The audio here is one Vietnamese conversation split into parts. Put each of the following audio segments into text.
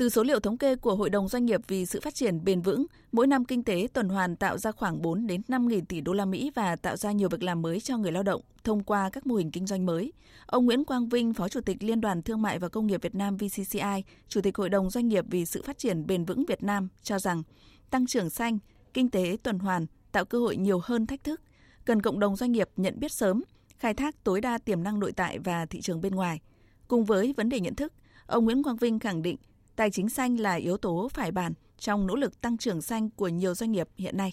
Từ số liệu thống kê của Hội đồng Doanh nghiệp vì sự phát triển bền vững, mỗi năm kinh tế tuần hoàn tạo ra khoảng 4 đến 5 nghìn tỷ đô la Mỹ và tạo ra nhiều việc làm mới cho người lao động thông qua các mô hình kinh doanh mới. Ông Nguyễn Quang Vinh, Phó Chủ tịch Liên đoàn Thương mại và Công nghiệp Việt Nam VCCI, Chủ tịch Hội đồng Doanh nghiệp vì sự phát triển bền vững Việt Nam cho rằng tăng trưởng xanh, kinh tế tuần hoàn tạo cơ hội nhiều hơn thách thức, cần cộng đồng doanh nghiệp nhận biết sớm, khai thác tối đa tiềm năng nội tại và thị trường bên ngoài. Cùng với vấn đề nhận thức, ông Nguyễn Quang Vinh khẳng định tài chính xanh là yếu tố phải bàn trong nỗ lực tăng trưởng xanh của nhiều doanh nghiệp hiện nay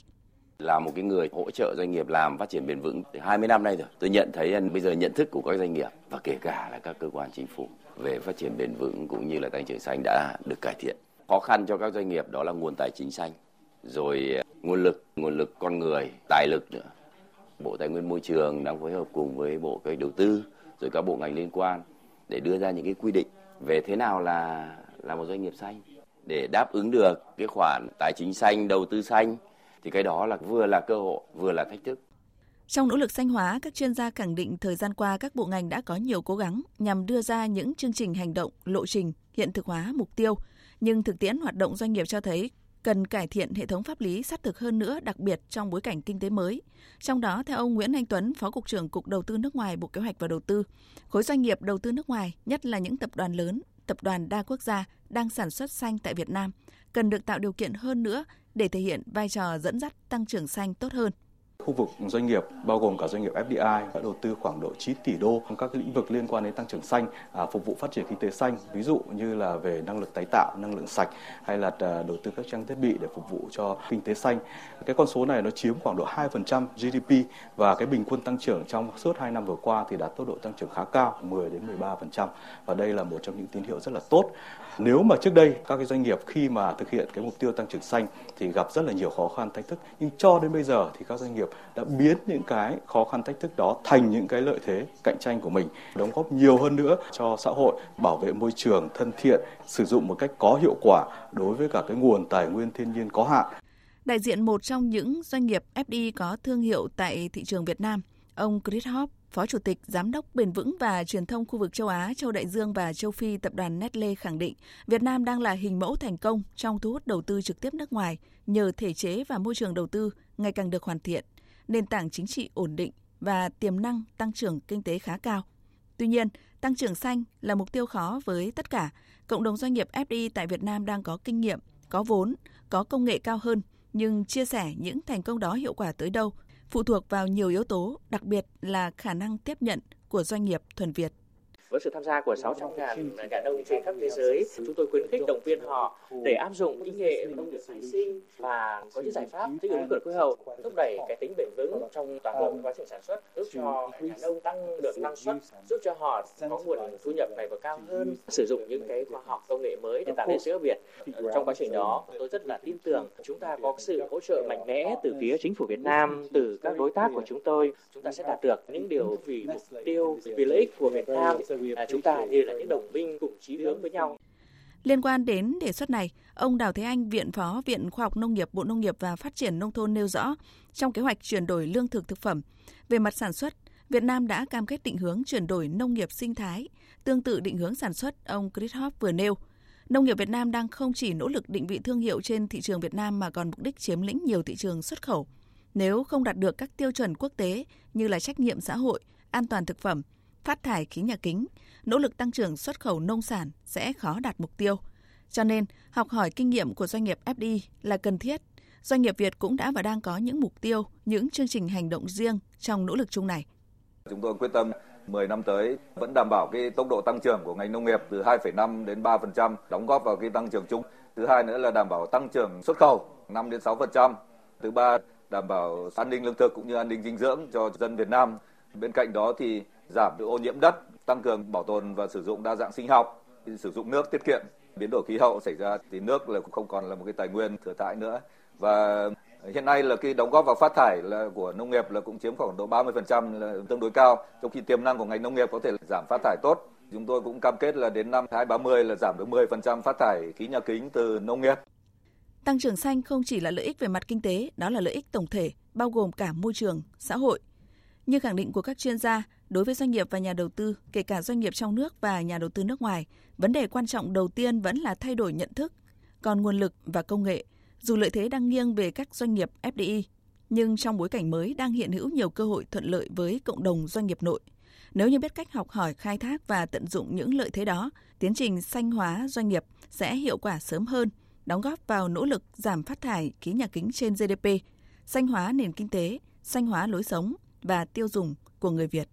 là một cái người hỗ trợ doanh nghiệp làm phát triển bền vững 20 năm nay rồi. Tôi nhận thấy à, bây giờ nhận thức của các doanh nghiệp và kể cả là các cơ quan chính phủ về phát triển bền vững cũng như là tăng trưởng xanh đã được cải thiện. Khó khăn cho các doanh nghiệp đó là nguồn tài chính xanh, rồi à, nguồn lực, nguồn lực con người, tài lực nữa. Bộ Tài nguyên Môi trường đang phối hợp cùng với Bộ Kế đầu tư rồi các bộ ngành liên quan để đưa ra những cái quy định về thế nào là là một doanh nghiệp xanh để đáp ứng được cái khoản tài chính xanh, đầu tư xanh thì cái đó là vừa là cơ hội vừa là thách thức. Trong nỗ lực xanh hóa, các chuyên gia khẳng định thời gian qua các bộ ngành đã có nhiều cố gắng nhằm đưa ra những chương trình hành động, lộ trình, hiện thực hóa mục tiêu. Nhưng thực tiễn hoạt động doanh nghiệp cho thấy cần cải thiện hệ thống pháp lý sát thực hơn nữa, đặc biệt trong bối cảnh kinh tế mới. Trong đó, theo ông Nguyễn Anh Tuấn, Phó Cục trưởng Cục Đầu tư nước ngoài Bộ Kế hoạch và Đầu tư, khối doanh nghiệp đầu tư nước ngoài, nhất là những tập đoàn lớn, tập đoàn đa quốc gia đang sản xuất xanh tại Việt Nam, cần được tạo điều kiện hơn nữa để thể hiện vai trò dẫn dắt tăng trưởng xanh tốt hơn. Khu vực doanh nghiệp bao gồm cả doanh nghiệp FDI đã đầu tư khoảng độ 9 tỷ đô trong các lĩnh vực liên quan đến tăng trưởng xanh, à, phục vụ phát triển kinh tế xanh, ví dụ như là về năng lực tái tạo, năng lượng sạch hay là à, đầu tư các trang thiết bị để phục vụ cho kinh tế xanh. Cái con số này nó chiếm khoảng độ 2% GDP và cái bình quân tăng trưởng trong suốt 2 năm vừa qua thì đạt tốc độ tăng trưởng khá cao, 10 đến 13% và đây là một trong những tín hiệu rất là tốt. Nếu mà trước đây các cái doanh nghiệp khi mà thực hiện cái mục tiêu tăng trưởng xanh thì gặp rất là nhiều khó khăn thách thức nhưng cho đến bây giờ thì các doanh nghiệp đã biến những cái khó khăn thách thức đó thành những cái lợi thế cạnh tranh của mình, đóng góp nhiều hơn nữa cho xã hội, bảo vệ môi trường thân thiện, sử dụng một cách có hiệu quả đối với cả cái nguồn tài nguyên thiên nhiên có hạn. Đại diện một trong những doanh nghiệp FDI có thương hiệu tại thị trường Việt Nam, ông Chris Hop, Phó Chủ tịch Giám đốc Bền vững và Truyền thông khu vực châu Á, châu Đại Dương và châu Phi tập đoàn Nestle khẳng định Việt Nam đang là hình mẫu thành công trong thu hút đầu tư trực tiếp nước ngoài nhờ thể chế và môi trường đầu tư ngày càng được hoàn thiện nền tảng chính trị ổn định và tiềm năng tăng trưởng kinh tế khá cao. Tuy nhiên, tăng trưởng xanh là mục tiêu khó với tất cả. Cộng đồng doanh nghiệp FDI tại Việt Nam đang có kinh nghiệm, có vốn, có công nghệ cao hơn, nhưng chia sẻ những thành công đó hiệu quả tới đâu phụ thuộc vào nhiều yếu tố, đặc biệt là khả năng tiếp nhận của doanh nghiệp thuần Việt. Với sự tham gia của 600 ngàn nhà nông trên khắp thế giới, chúng tôi khuyến khích động viên họ để áp dụng kỹ nghệ nông nghiệp tái sinh và có những giải pháp thích ứng với khí hậu, thúc đẩy cái tính bền vững trong toàn bộ quá trình sản xuất, giúp cho nhà nông tăng được năng suất, giúp cho họ có nguồn thu nhập ngày càng cao hơn, sử dụng những cái khoa học công nghệ mới để tạo nên sự khác biệt. Trong quá trình đó, tôi rất là tin tưởng chúng ta có sự hỗ trợ mạnh mẽ từ phía chính phủ Việt Nam, từ các đối tác của chúng tôi, chúng ta sẽ đạt được những điều vì mục tiêu, vì lợi ích của Việt Nam à, chúng ta như là những đồng minh cùng chí hướng với nhau. Liên quan đến đề xuất này, ông Đào Thế Anh, Viện Phó Viện Khoa học Nông nghiệp Bộ Nông nghiệp và Phát triển Nông thôn nêu rõ, trong kế hoạch chuyển đổi lương thực thực phẩm, về mặt sản xuất, Việt Nam đã cam kết định hướng chuyển đổi nông nghiệp sinh thái, tương tự định hướng sản xuất ông Chris Hoff vừa nêu. Nông nghiệp Việt Nam đang không chỉ nỗ lực định vị thương hiệu trên thị trường Việt Nam mà còn mục đích chiếm lĩnh nhiều thị trường xuất khẩu. Nếu không đạt được các tiêu chuẩn quốc tế như là trách nhiệm xã hội, an toàn thực phẩm, phát thải khí nhà kính, nỗ lực tăng trưởng xuất khẩu nông sản sẽ khó đạt mục tiêu. Cho nên, học hỏi kinh nghiệm của doanh nghiệp FDI là cần thiết. Doanh nghiệp Việt cũng đã và đang có những mục tiêu, những chương trình hành động riêng trong nỗ lực chung này. Chúng tôi quyết tâm 10 năm tới vẫn đảm bảo cái tốc độ tăng trưởng của ngành nông nghiệp từ 2,5 đến 3%, đóng góp vào cái tăng trưởng chung. Thứ hai nữa là đảm bảo tăng trưởng xuất khẩu 5 đến 6%. Thứ ba, đảm bảo an ninh lương thực cũng như an ninh dinh dưỡng cho dân Việt Nam. Bên cạnh đó thì giảm được ô nhiễm đất, tăng cường bảo tồn và sử dụng đa dạng sinh học, sử dụng nước tiết kiệm. Biến đổi khí hậu xảy ra thì nước là cũng không còn là một cái tài nguyên thừa thãi nữa và hiện nay là cái đóng góp vào phát thải là của nông nghiệp là cũng chiếm khoảng độ 30% là tương đối cao, trong khi tiềm năng của ngành nông nghiệp có thể giảm phát thải tốt. Chúng tôi cũng cam kết là đến năm 2030 là giảm được 10% phát thải khí nhà kính từ nông nghiệp. Tăng trưởng xanh không chỉ là lợi ích về mặt kinh tế, đó là lợi ích tổng thể, bao gồm cả môi trường, xã hội. Như khẳng định của các chuyên gia, đối với doanh nghiệp và nhà đầu tư, kể cả doanh nghiệp trong nước và nhà đầu tư nước ngoài, vấn đề quan trọng đầu tiên vẫn là thay đổi nhận thức. Còn nguồn lực và công nghệ, dù lợi thế đang nghiêng về các doanh nghiệp FDI, nhưng trong bối cảnh mới đang hiện hữu nhiều cơ hội thuận lợi với cộng đồng doanh nghiệp nội. Nếu như biết cách học hỏi, khai thác và tận dụng những lợi thế đó, tiến trình xanh hóa doanh nghiệp sẽ hiệu quả sớm hơn, đóng góp vào nỗ lực giảm phát thải khí nhà kính trên GDP, xanh hóa nền kinh tế, xanh hóa lối sống và tiêu dùng của người Việt.